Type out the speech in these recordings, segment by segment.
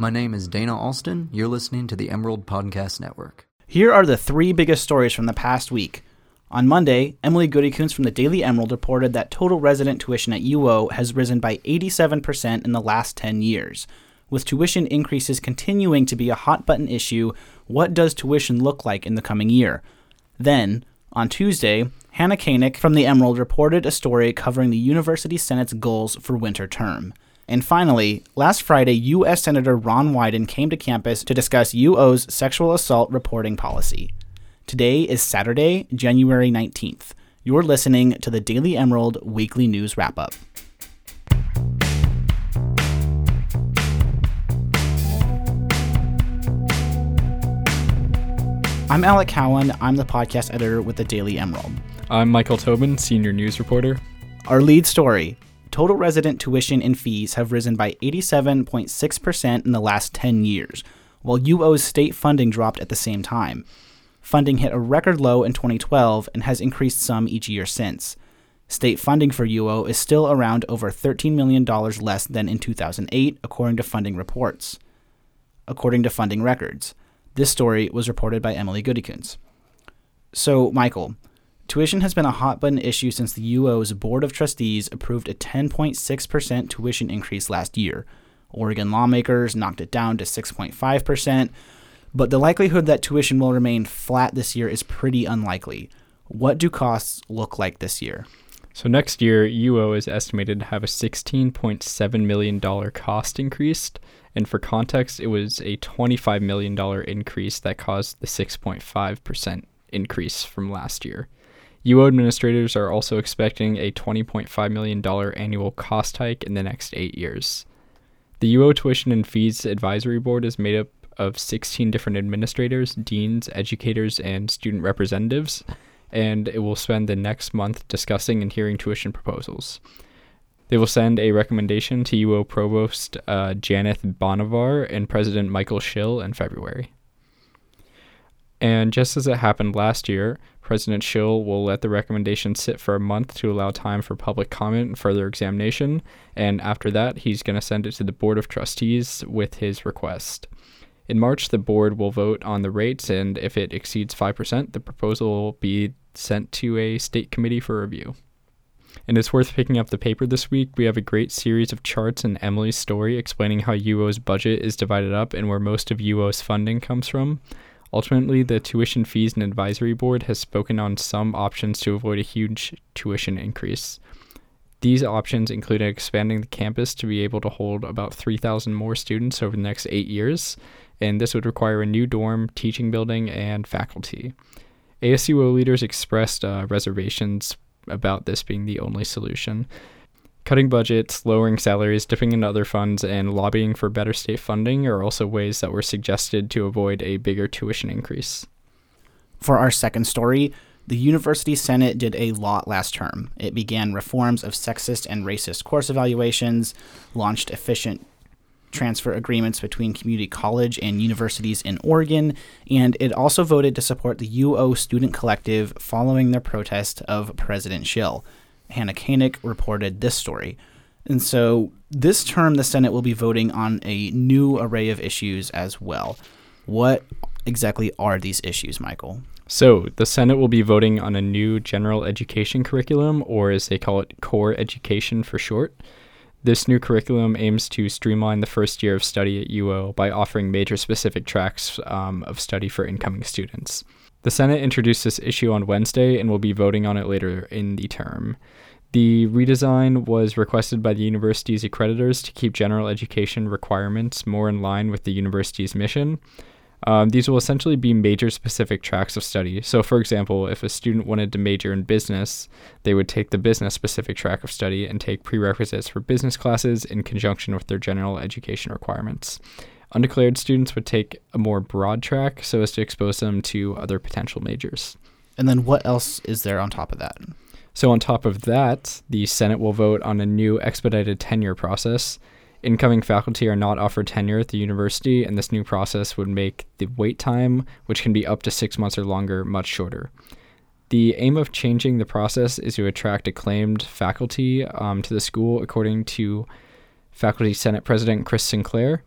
My name is Dana Alston. You're listening to the Emerald Podcast Network. Here are the three biggest stories from the past week. On Monday, Emily Goodykoontz from the Daily Emerald reported that total resident tuition at UO has risen by 87% in the last 10 years. With tuition increases continuing to be a hot button issue, what does tuition look like in the coming year? Then, on Tuesday, Hannah Koenig from the Emerald reported a story covering the University Senate's goals for winter term. And finally, last Friday, U.S. Senator Ron Wyden came to campus to discuss UO's sexual assault reporting policy. Today is Saturday, January 19th. You're listening to the Daily Emerald Weekly News Wrap Up. I'm Alec Cowan. I'm the podcast editor with the Daily Emerald. I'm Michael Tobin, senior news reporter. Our lead story total resident tuition and fees have risen by 87.6% in the last 10 years, while UO's state funding dropped at the same time. Funding hit a record low in 2012 and has increased some each year since. State funding for UO is still around over $13 million less than in 2008, according to funding reports. According to funding records. This story was reported by Emily Goodykoontz. So, Michael, tuition has been a hot button issue since the UO's Board of Trustees approved a 10.6% tuition increase last year. Oregon lawmakers knocked it down to 6.5%, but the likelihood that tuition will remain flat this year is pretty unlikely. What do costs look like this year? So next year, UO is estimated to have a $16.7 million cost increase. And for context, it was a $25 million increase that caused the 6.5% increase from last year. UO administrators are also expecting a $20.5 million annual cost hike in the next eight years. The UO Tuition and Fees Advisory Board is made up of 16 different administrators, deans, educators, and student representatives and it will spend the next month discussing and hearing tuition proposals. They will send a recommendation to UO Provost uh, Jayanth Banavar and President Michael Schill in February. And just as it happened last year, President Schill will let the recommendation sit for a month to allow time for public comment and further examination. And after that, he's going to send it to the Board of Trustees with his request. In March, the board will vote on the rates, and if it exceeds 5%, the proposal will be sent to a state committee for review. And it's worth picking up the paper this week. We have a great series of charts in Emily's story explaining how UO's budget is divided up and where most of UO's funding comes from. Ultimately, the Tuition Fees and Advisory Board has spoken on some options to avoid a huge tuition increase. These options include expanding the campus to be able to hold about 3,000 more students over the next eight years, and this would require a new dorm, teaching building, and faculty. ASUO leaders expressed uh, reservations about this being the only solution. Cutting budgets, lowering salaries, dipping into other funds, and lobbying for better state funding are also ways that were suggested to avoid a bigger tuition increase. For our second story, the University Senate did a lot last term. It began reforms of sexist and racist course evaluations, launched efficient transfer agreements between community college and universities in Oregon, and it also voted to support the UO Student Collective following their protest of President Schill. Hannah Koenig reported this story. And so this term, the Senate will be voting on a new array of issues as well. What exactly are these issues, Michael? So, the Senate will be voting on a new general education curriculum, or as they call it, core education for short. This new curriculum aims to streamline the first year of study at UO by offering major specific tracks um, of study for incoming students. The Senate introduced this issue on Wednesday and will be voting on it later in the term. The redesign was requested by the university's accreditors to keep general education requirements more in line with the university's mission. Um, these will essentially be major specific tracks of study. So, for example, if a student wanted to major in business, they would take the business specific track of study and take prerequisites for business classes in conjunction with their general education requirements. Undeclared students would take a more broad track so as to expose them to other potential majors. And then what else is there on top of that? So, on top of that, the Senate will vote on a new expedited tenure process. Incoming faculty are not offered tenure at the university, and this new process would make the wait time, which can be up to six months or longer, much shorter. The aim of changing the process is to attract acclaimed faculty um, to the school, according to Faculty Senate President Chris Sinclair.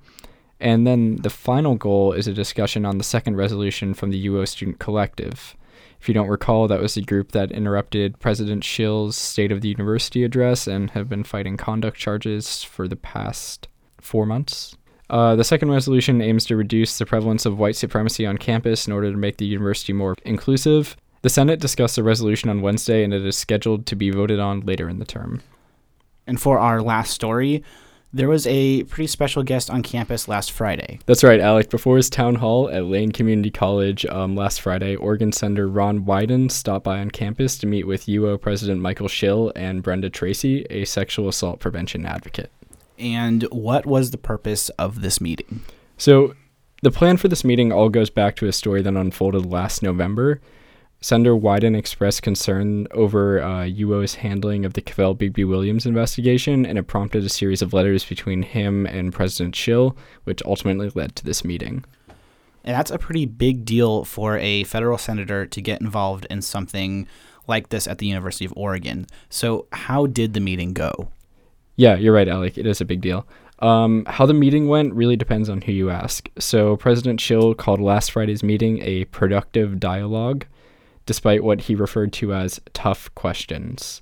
And then the final goal is a discussion on the second resolution from the UO Student Collective. If you don't recall, that was the group that interrupted President Schill's State of the University address and have been fighting conduct charges for the past four months. Uh, the second resolution aims to reduce the prevalence of white supremacy on campus in order to make the university more inclusive. The Senate discussed the resolution on Wednesday, and it is scheduled to be voted on later in the term. And for our last story, there was a pretty special guest on campus last Friday. That's right, Alec. Before his town hall at Lane Community College um, last Friday, Oregon Senator Ron Wyden stopped by on campus to meet with UO President Michael Schill and Brenda Tracy, a sexual assault prevention advocate. And what was the purpose of this meeting? So, the plan for this meeting all goes back to a story that unfolded last November. Senator Wyden expressed concern over uh, UO's handling of the Kavell Bigby Williams investigation, and it prompted a series of letters between him and President Schill, which ultimately led to this meeting. And that's a pretty big deal for a federal senator to get involved in something like this at the University of Oregon. So, how did the meeting go? Yeah, you're right, Alec. It is a big deal. Um, how the meeting went really depends on who you ask. So, President Schill called last Friday's meeting a productive dialogue despite what he referred to as tough questions.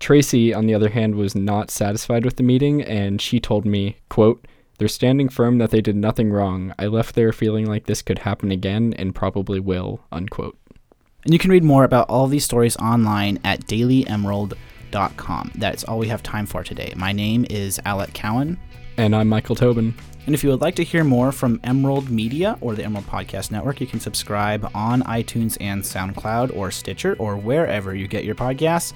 Tracy, on the other hand, was not satisfied with the meeting, and she told me, quote, They're standing firm that they did nothing wrong. I left there feeling like this could happen again and probably will, unquote. And you can read more about all these stories online at dailyemerald.com. That's all we have time for today. My name is Alec Cowan. And I'm Michael Tobin. And if you would like to hear more from Emerald Media or the Emerald Podcast Network, you can subscribe on iTunes and SoundCloud or Stitcher or wherever you get your podcasts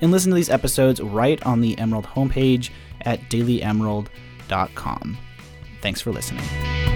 and listen to these episodes right on the Emerald homepage at dailyemerald.com. Thanks for listening.